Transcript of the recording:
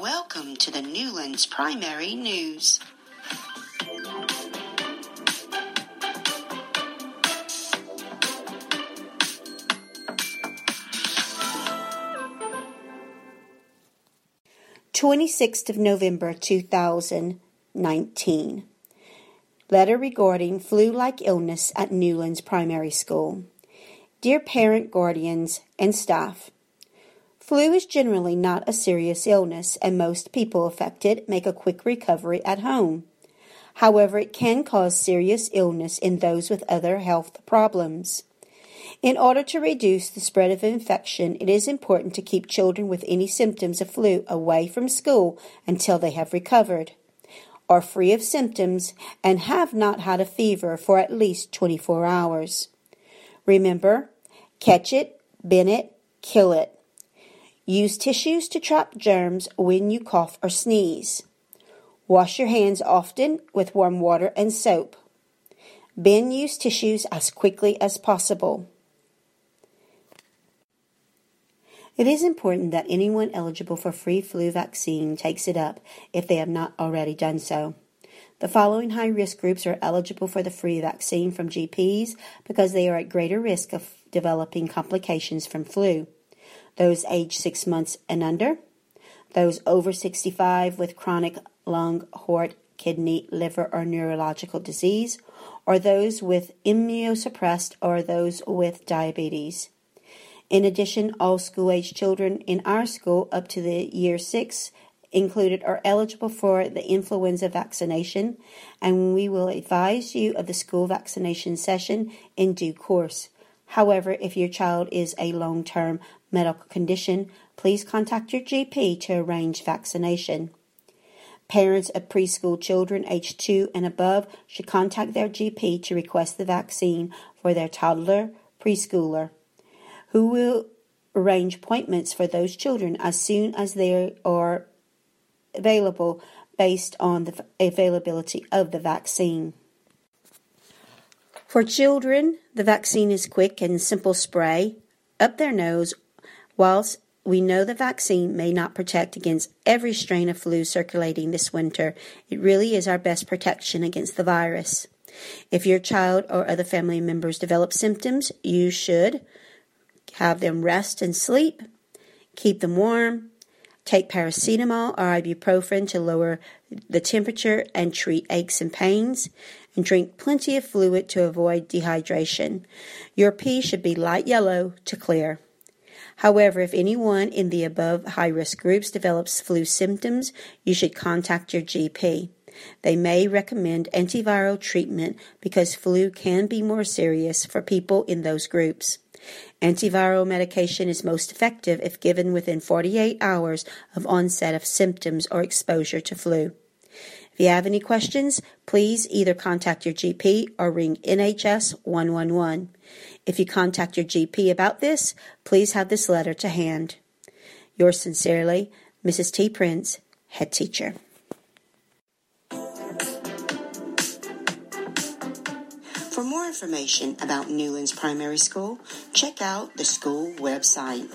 Welcome to the Newlands Primary News. Twenty-sixth of November, two thousand nineteen. Letter regarding flu-like illness at Newlands Primary School. Dear parent, guardians, and staff, flu is generally not a serious illness, and most people affected make a quick recovery at home. However, it can cause serious illness in those with other health problems. In order to reduce the spread of infection, it is important to keep children with any symptoms of flu away from school until they have recovered, are free of symptoms, and have not had a fever for at least 24 hours. Remember, catch it, bin it, kill it. Use tissues to trap germs when you cough or sneeze. Wash your hands often with warm water and soap. Bin use tissues as quickly as possible. It is important that anyone eligible for free flu vaccine takes it up if they have not already done so. The following high risk groups are eligible for the free vaccine from GPs because they are at greater risk of developing complications from flu. Those aged six months and under, those over 65 with chronic lung, heart, kidney, liver, or neurological disease, or those with immunosuppressed or those with diabetes. In addition, all school age children in our school up to the year six included are eligible for the influenza vaccination, and we will advise you of the school vaccination session in due course. However, if your child is a long term medical condition, please contact your GP to arrange vaccination. Parents of preschool children aged 2 and above should contact their GP to request the vaccine for their toddler preschooler, who will arrange appointments for those children as soon as they are available based on the availability of the vaccine. For children, the vaccine is quick and simple spray up their nose. Whilst we know the vaccine may not protect against every strain of flu circulating this winter, it really is our best protection against the virus. If your child or other family members develop symptoms, you should have them rest and sleep, keep them warm, Take paracetamol or ibuprofen to lower the temperature and treat aches and pains, and drink plenty of fluid to avoid dehydration. Your pee should be light yellow to clear. However, if anyone in the above high risk groups develops flu symptoms, you should contact your GP. They may recommend antiviral treatment because flu can be more serious for people in those groups. Antiviral medication is most effective if given within 48 hours of onset of symptoms or exposure to flu. If you have any questions, please either contact your GP or ring NHS 111. If you contact your GP about this, please have this letter to hand. Yours sincerely, Mrs. T. Prince, Head Teacher. For more information about Newlands Primary School, check out the school website.